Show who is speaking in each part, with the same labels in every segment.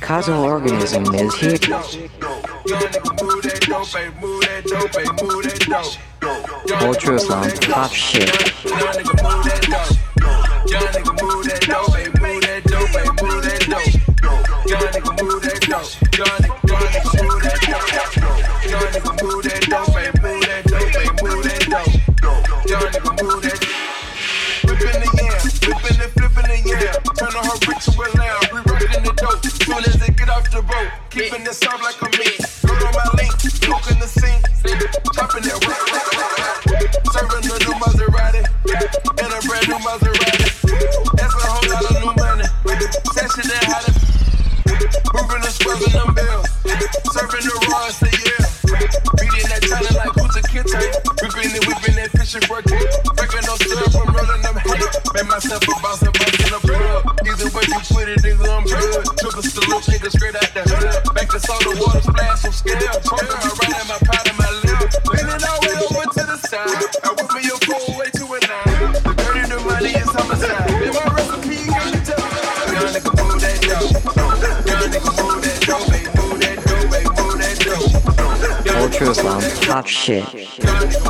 Speaker 1: Cazal Organism is here. Ultra Islam pop shit.
Speaker 2: can't stop like saw the water splash some scale. Pumping right in my pot of my lip. Leaning all the way over to the side. I whip me a pool way to a nine. The dirty, the money is on my side. In my recipe, girl, you tell me. Girl, nigga, move that dough. Girl, nigga, move that dough, baby. Move that dough, baby. Move that dough.
Speaker 1: Ultra Islam.
Speaker 3: hot shit.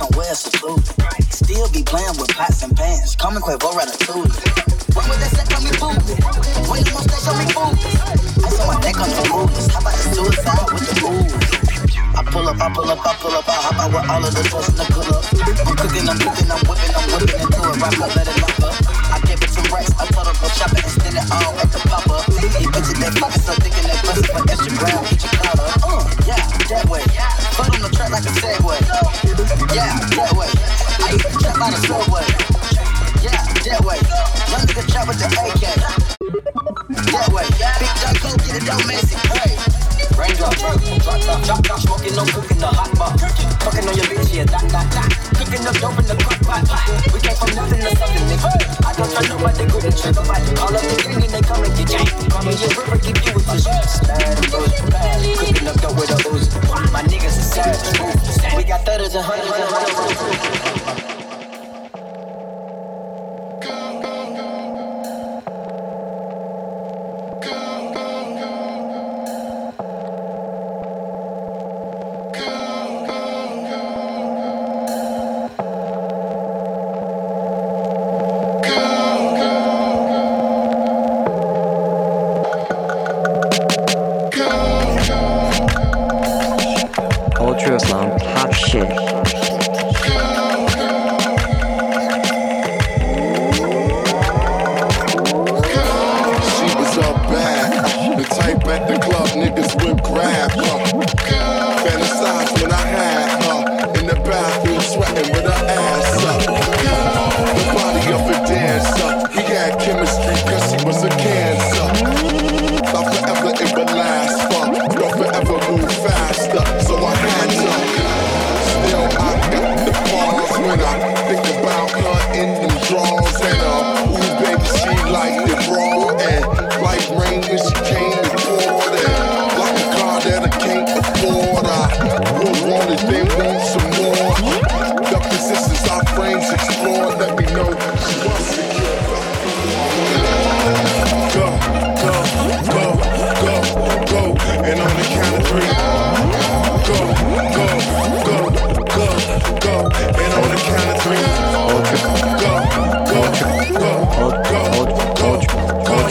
Speaker 3: Somewhere secluded. Still be playing with pots and pans. Me Quavo Ratatouille. When with that set, call me boobies. When you gon' stay, show me boobies. I saw my neck on the movies. How about the suicide with the movies? I pull up, I pull up, I pull up, I hop out with all of the trust and the pull up. I'm cooking, I'm cooking, I'm whipping, I'm whipping into it. Rock up, let it lock up. It some racks, I her go shopping and it all at the pop up. Bitches, they so they for Instagram, get your collar. Uh, yeah, that way. On the track like a Segway. Yeah, that way. I used to trap out of subway. Yeah, that way. Young nigga trap with the AK. That way. Big dog, go get it down, Messi. Hey. Raindrop, drop top, drop top, smoking, no the hot pot. Fucking on your bitch, yeah, that, that, that. Cooking up dope in the crock pot. We came from nothing to something, nigga. I don't trust nobody, couldn't trick nobody. Call up the gang and they come and get gang. Call me a river, give you your shoes. Bad and. Cooking up dope with a ooze. My niggas are savage. We got thudders and hundreds and hundreds.
Speaker 1: Ultra
Speaker 4: niggas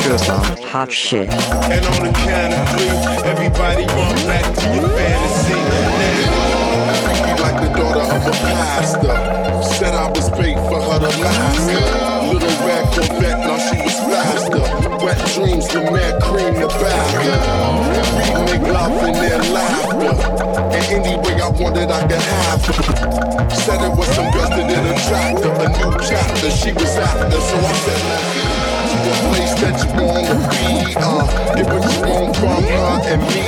Speaker 4: go,
Speaker 1: Ultra Islam, hot shit.
Speaker 4: and on the count of three, everybody run back to your fantasy. Now, like the daughter of a pastor. Said I was bait for her to master. Little red Corvette, now she was faster. Wet dreams, the mad cream, the bastard. Read make love in their laughter. And any way I wanted, I could have her. Said it was some girls that did attract. A new chapter, she was after. So I said, a place that you wanna be. Uh, get what you want from her and me.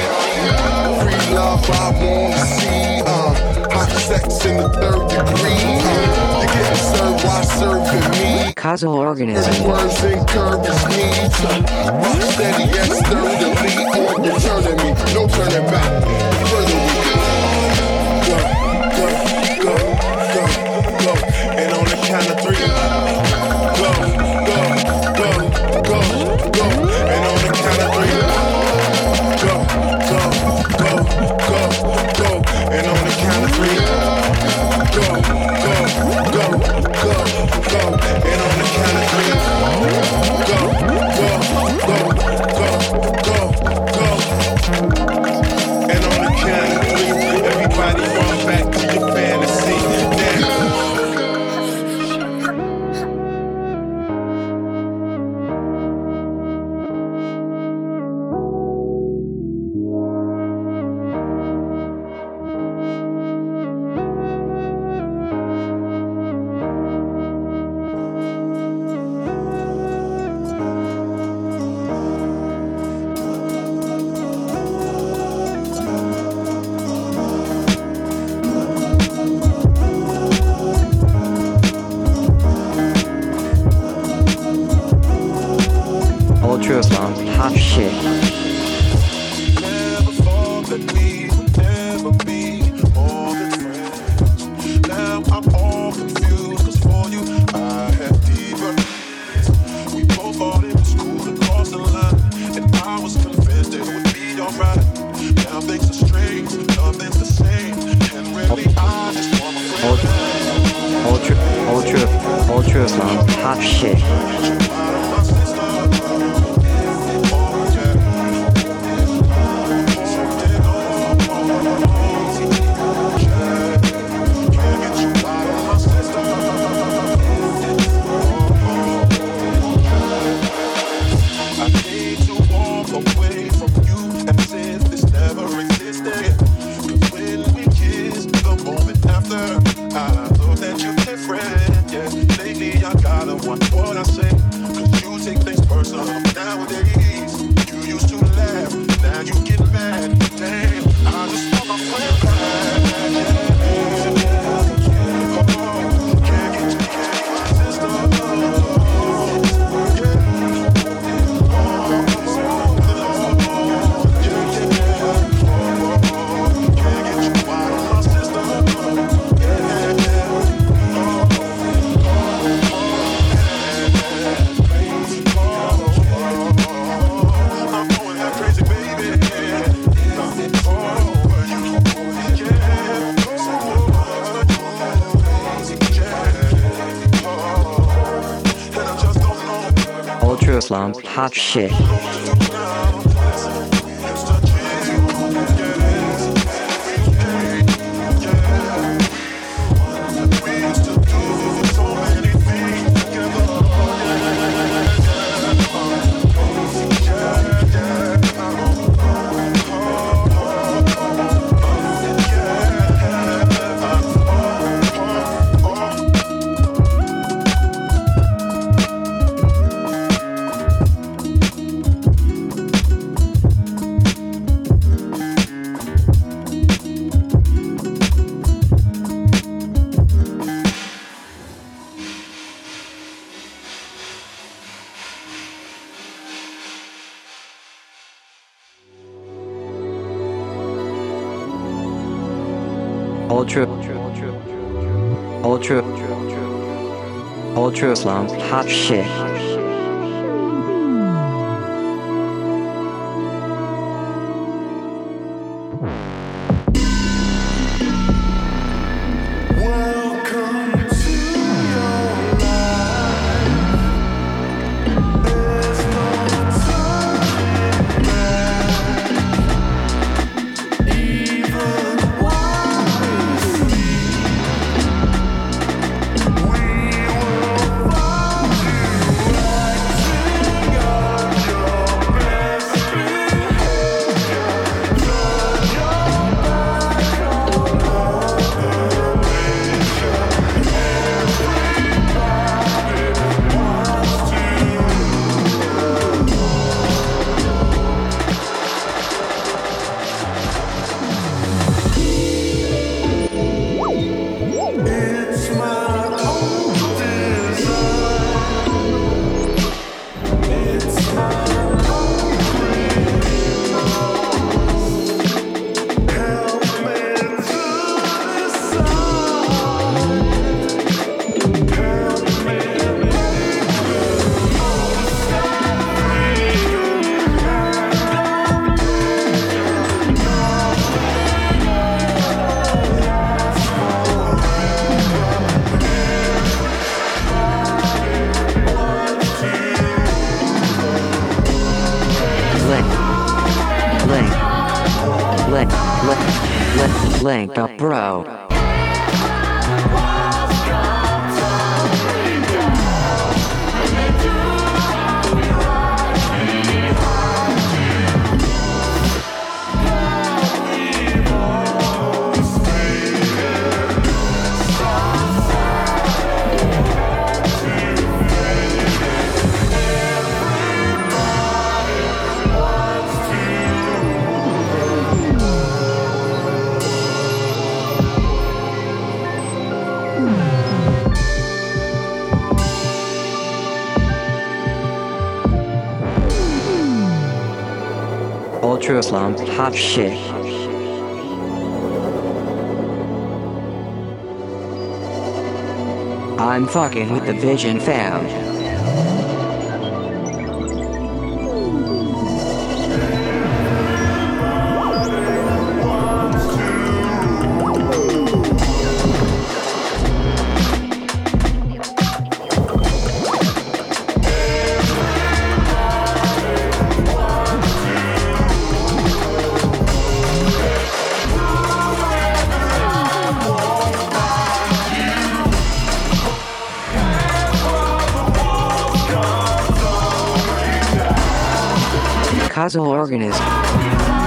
Speaker 4: Free love, I wanna see. Uh, hot sex in the third degree. Uh, you served while serving me.
Speaker 1: Cazal Organism.
Speaker 4: Words encourage me rock steady 是。Ultra Ultra Ultra Ultra hot shit. Islam hot shit. I'm fucking with the vision fam.
Speaker 5: Causal organism.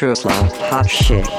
Speaker 6: Ultra slow hot shit.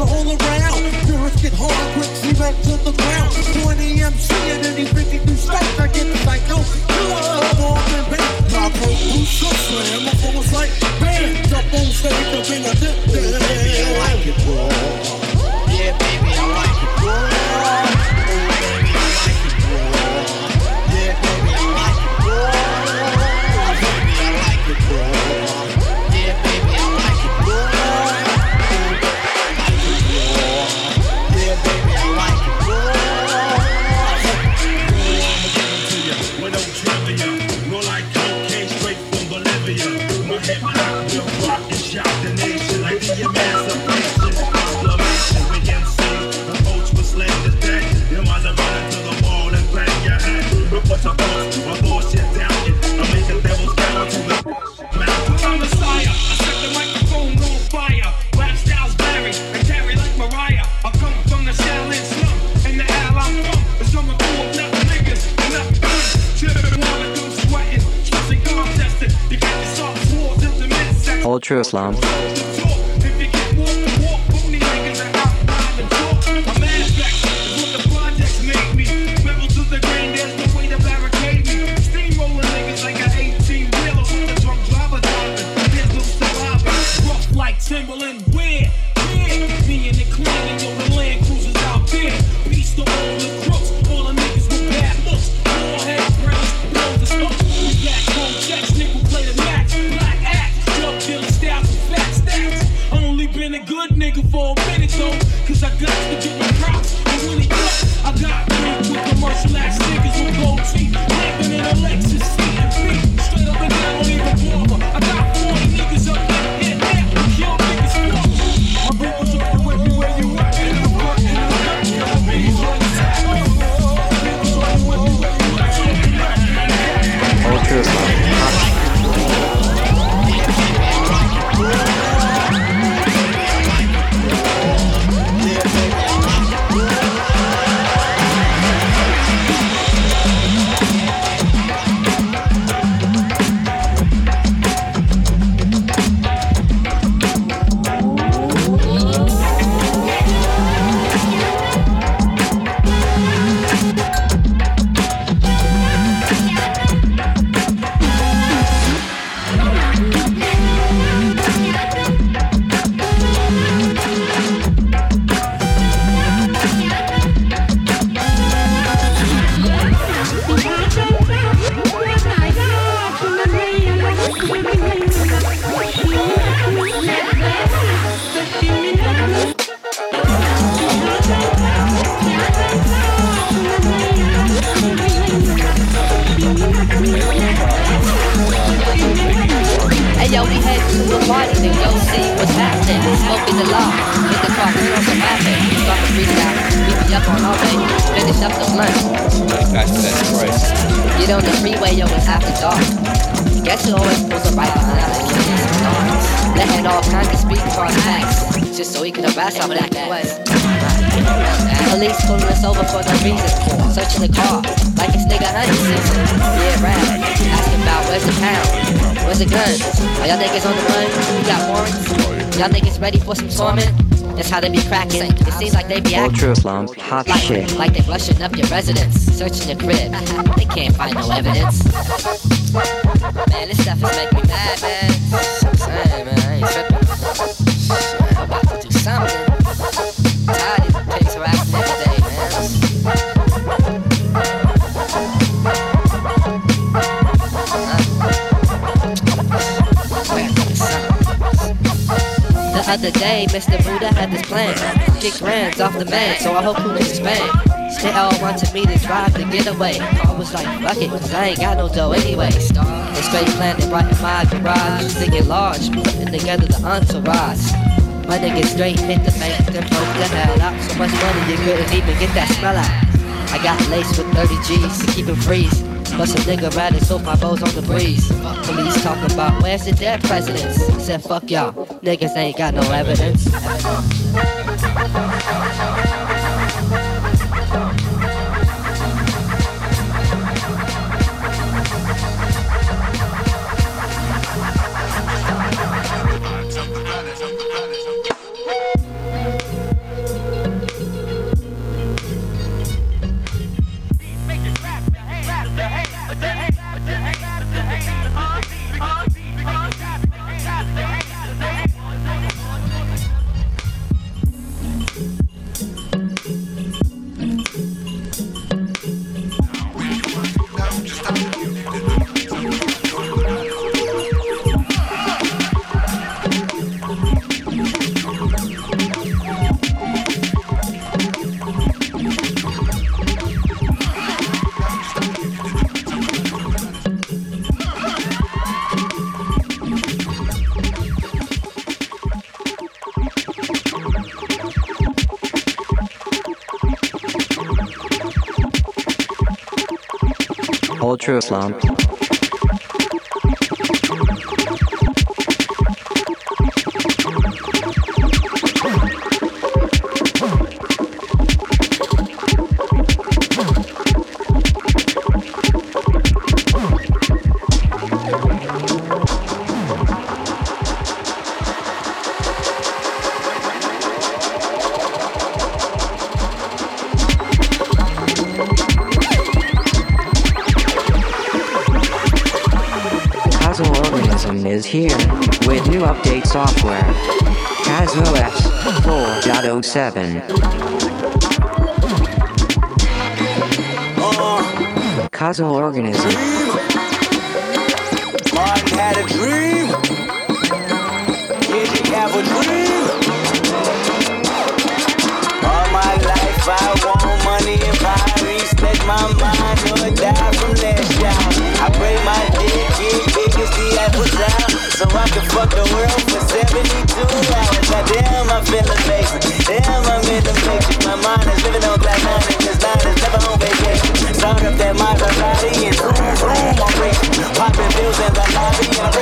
Speaker 6: Around. Lyrics get hard, quick, cement to the ground. 20 MC and any
Speaker 2: Islam.
Speaker 7: Nigga for a minute though, cause I got to get my
Speaker 8: always pulls up right behind us? They had all kinds of speed car attacks, just so he could harass our black ass. Police pulling us over for no reason, searching the car like it's nigga hunting season. Yeah, rap, asking about where's the pound, where's the guns? Are y'all niggas on the run? You got warrants? Y'all niggas ready for some torment? That's how they be cracking. It seems like they be acting.
Speaker 2: Islam's hot
Speaker 8: Like,
Speaker 2: shit.
Speaker 8: like they rushing up your residence, searching your crib. They can't find no evidence. Man, this stuff is making me mad, man. Man, I ain't tripping. Shit, I'm about to do something. Man. The other day, Mr. Buddha had this plan. Get grands off the man, so I hope is Spain. They all wanted me to drive the getaway. I was like, fuck it, cause I ain't got no dough anyway. The straight planted right in my garage. Thinking large, putting together the entourage. My nigga straight hit the bank, then broke the hell out. So much money you couldn't even get that smell out. I got laced with 30 G's to keep it freeze. Plus a nigga riding so my bows on the breeze. Police talking about where's the dead presidents? Said fuck y'all, niggas ain't got no evidence.
Speaker 9: Feel amazing. Damn, I'm in the matrix. My mind is living on black nine and this is never on vacation. Start up that Maserati and zoom, zoom, I'm racing. Popping bills in the lobby and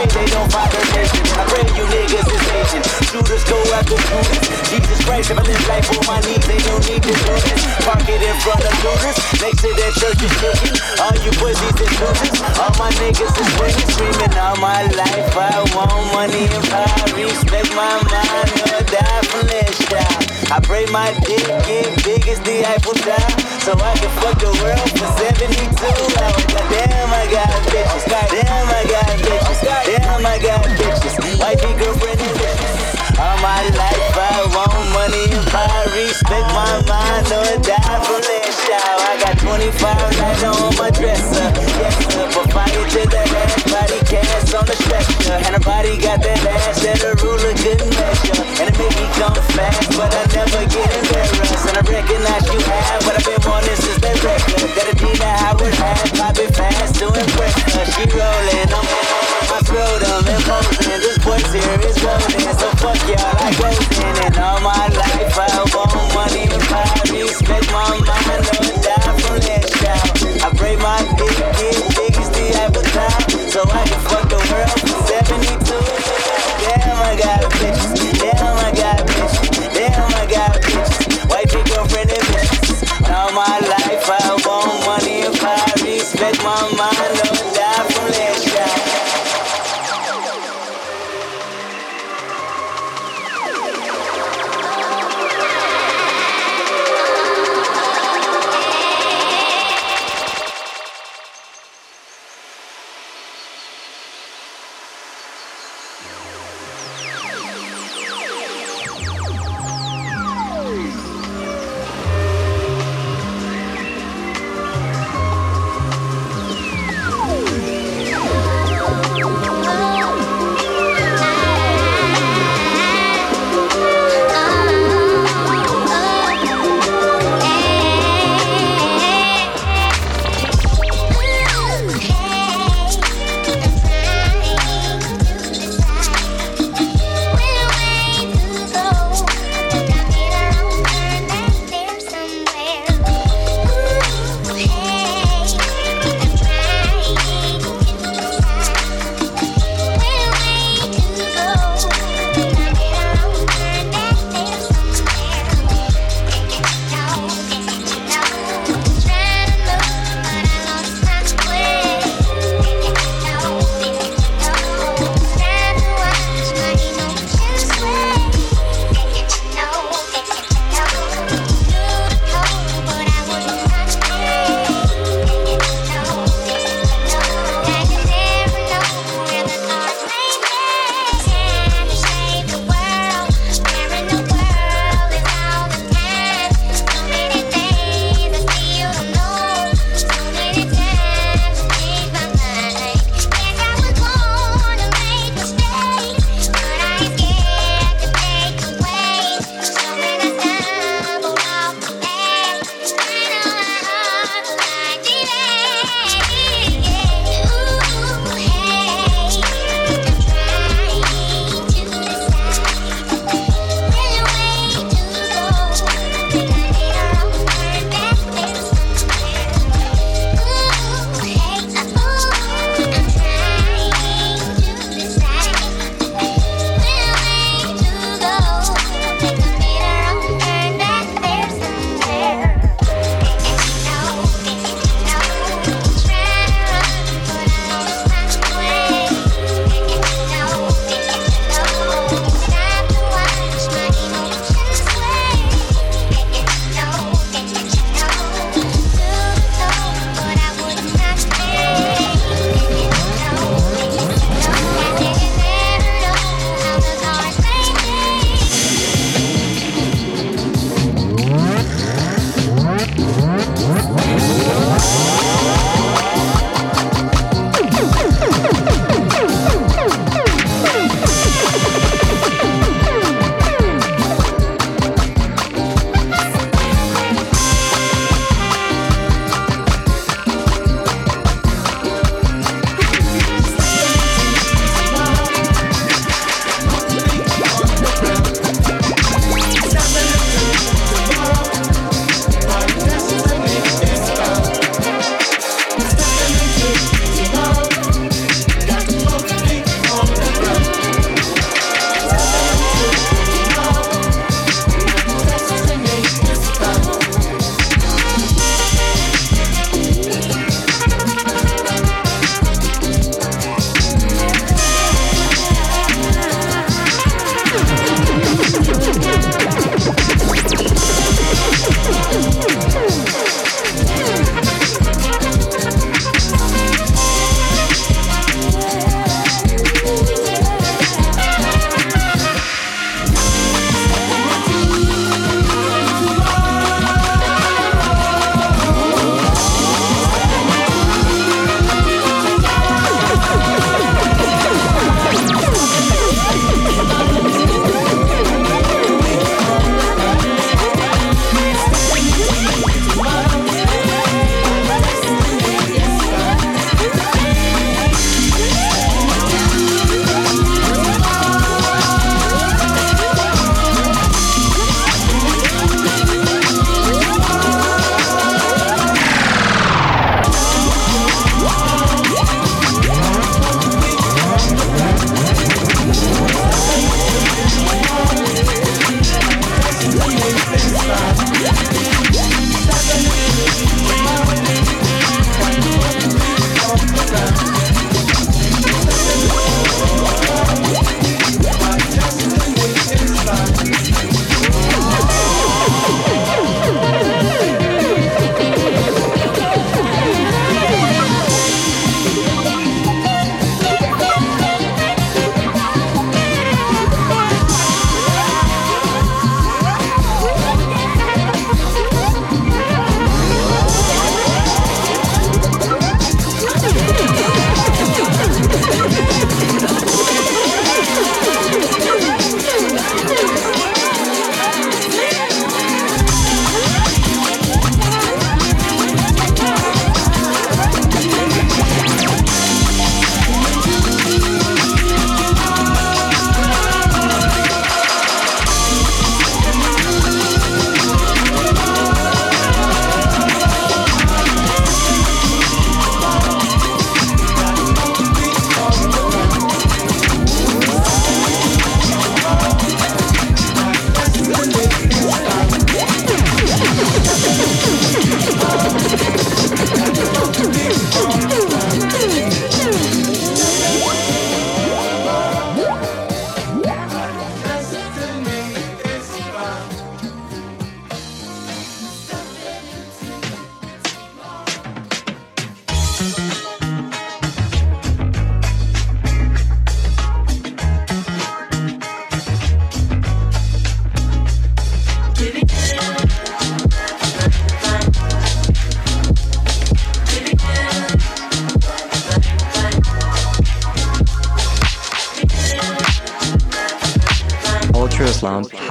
Speaker 9: Shooters go after shooters. Jesus Christ, if I live life on my knees, they don't need to do this. Park it in front of looters. Next to that church is cooking. All you pussies is losers. All my niggas is swinging, screaming all my life. I want money and power. Respect my mind or die from this shot. I pray my dick get big as the Eiffel Tower. So I can fuck the world for 72 hours. Goddamn, I got bitches. Damn, I got bitches. Damn, I got bitches. Wifey, girlfriend, and bitches. All my life I want money and power. Respect my mind or die from that shower. I got 25 lights on my dresser. Yes, sir. Fire to the ass, body cast on the stretcher. And her body got that ass that a ruler couldn't measure. And it make me come fast, but I never get embarrassed. And I recognize you have what I've been wanting since that record. That Adina Howard had, popping fast to impress her. She rolling, I'm my throat, I'm imposing. This voice here is rolling, so fuck y'all, I goes in. And all my life I want money and power. Respect my mind, so I can fuck the world for 72. Damn, I got bitches. Damn,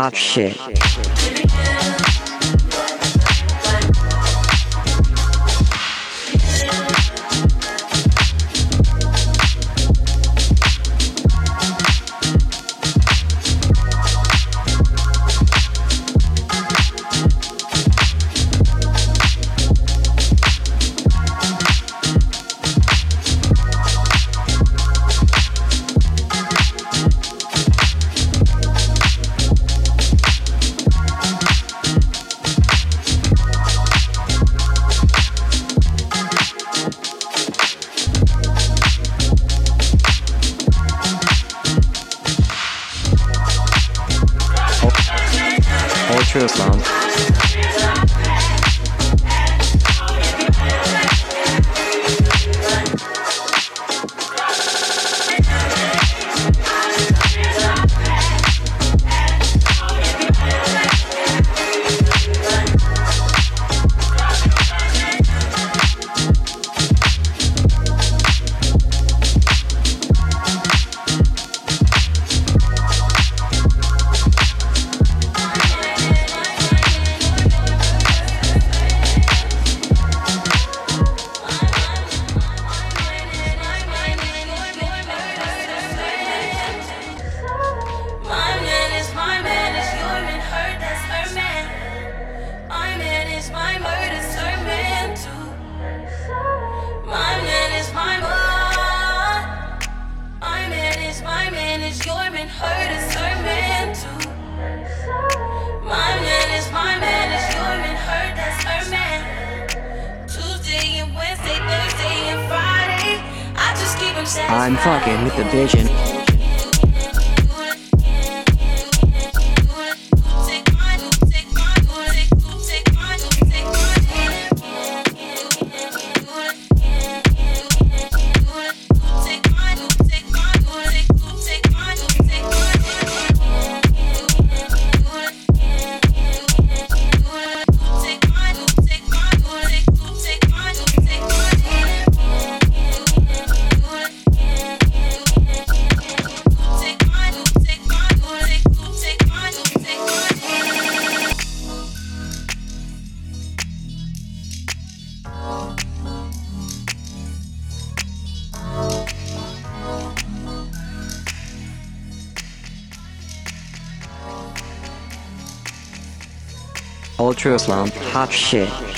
Speaker 1: hot shit. I'm fucking with the vision. true Islam, hot shit.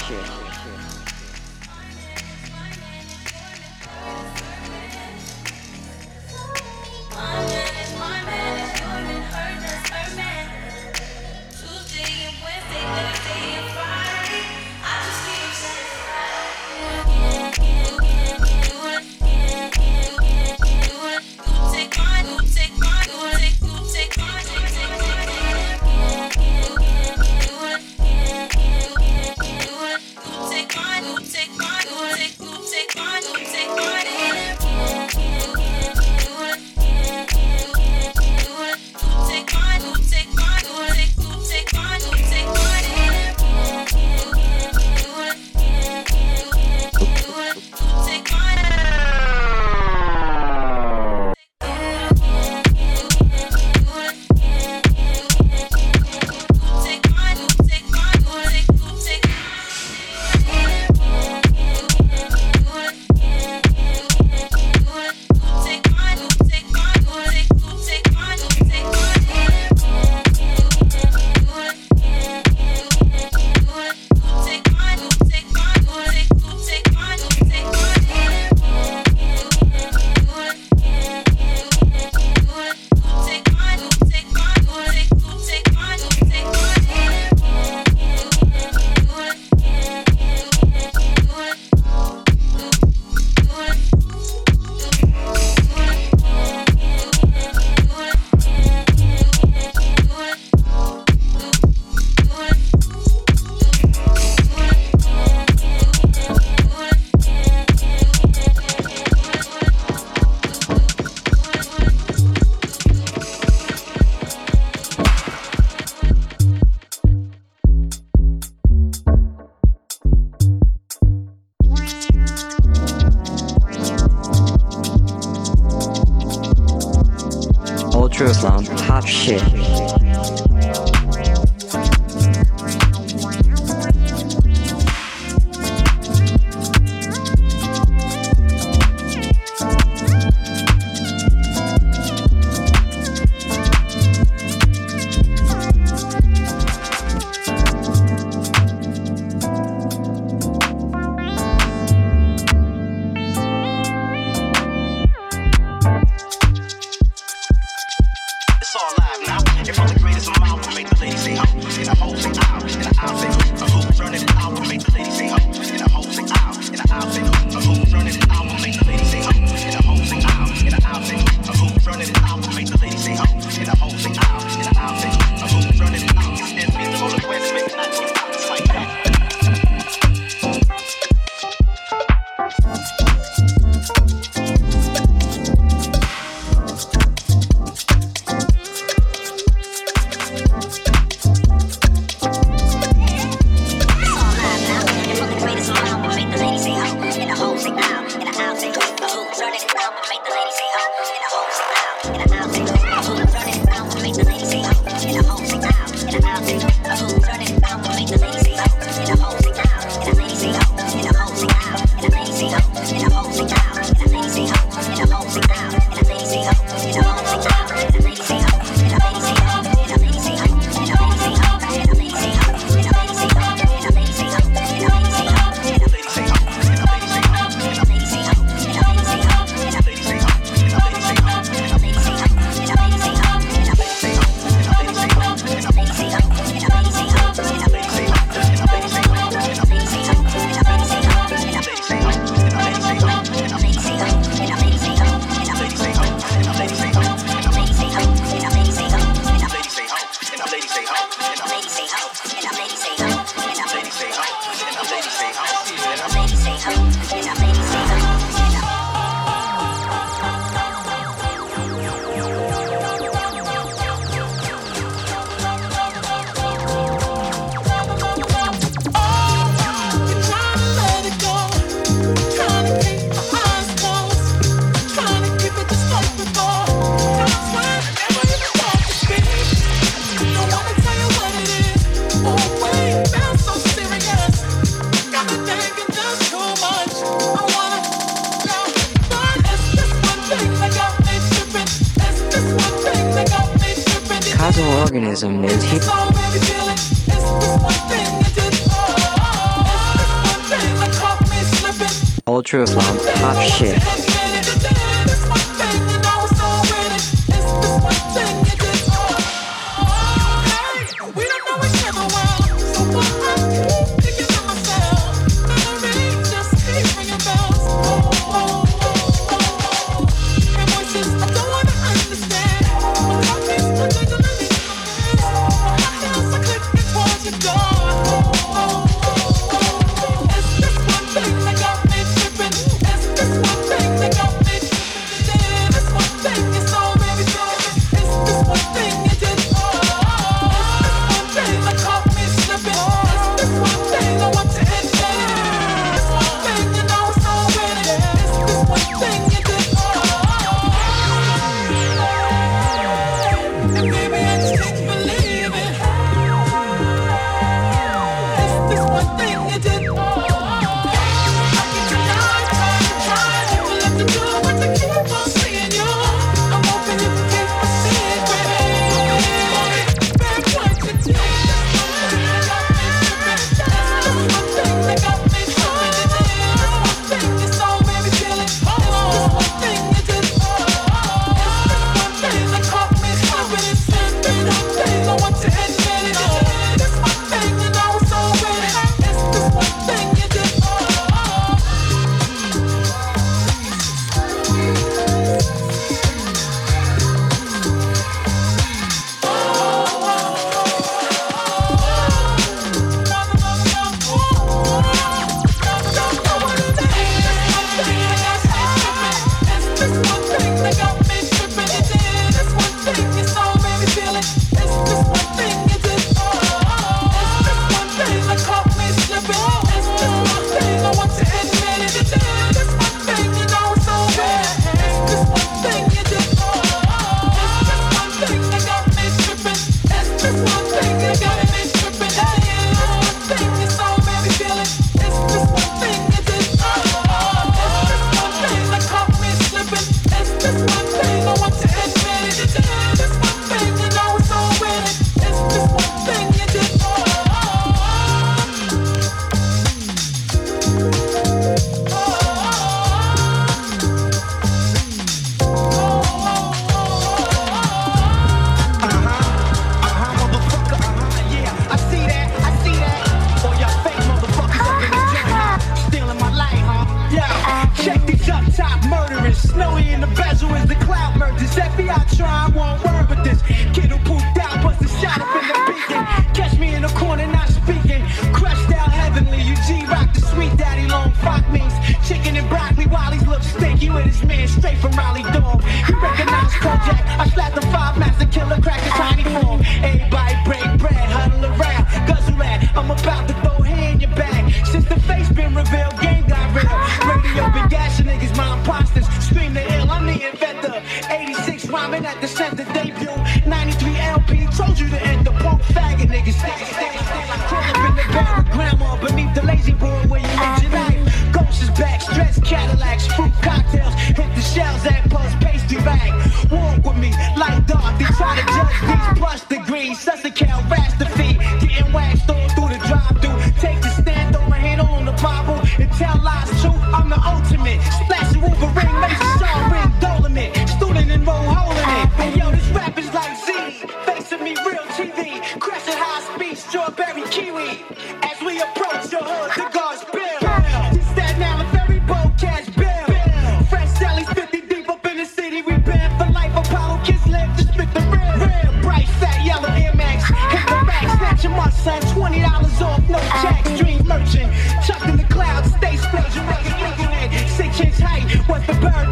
Speaker 1: shit.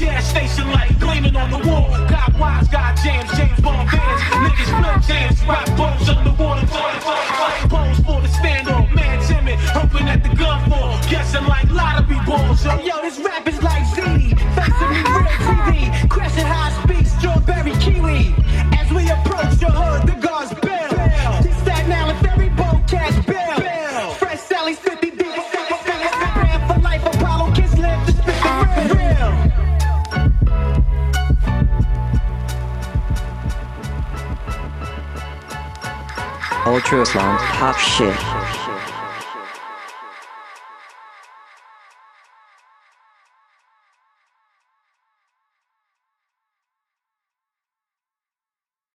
Speaker 10: gas station light gleaming on the wall. Got wise, got jams, James Bond bands, niggas split jams, rock bones underwater, pose for the stand off, man timid, hoping at the gun fall, guessing like lottery balls. Yo, yo, this rap is like ZD,
Speaker 1: Ultra sound, pop shit.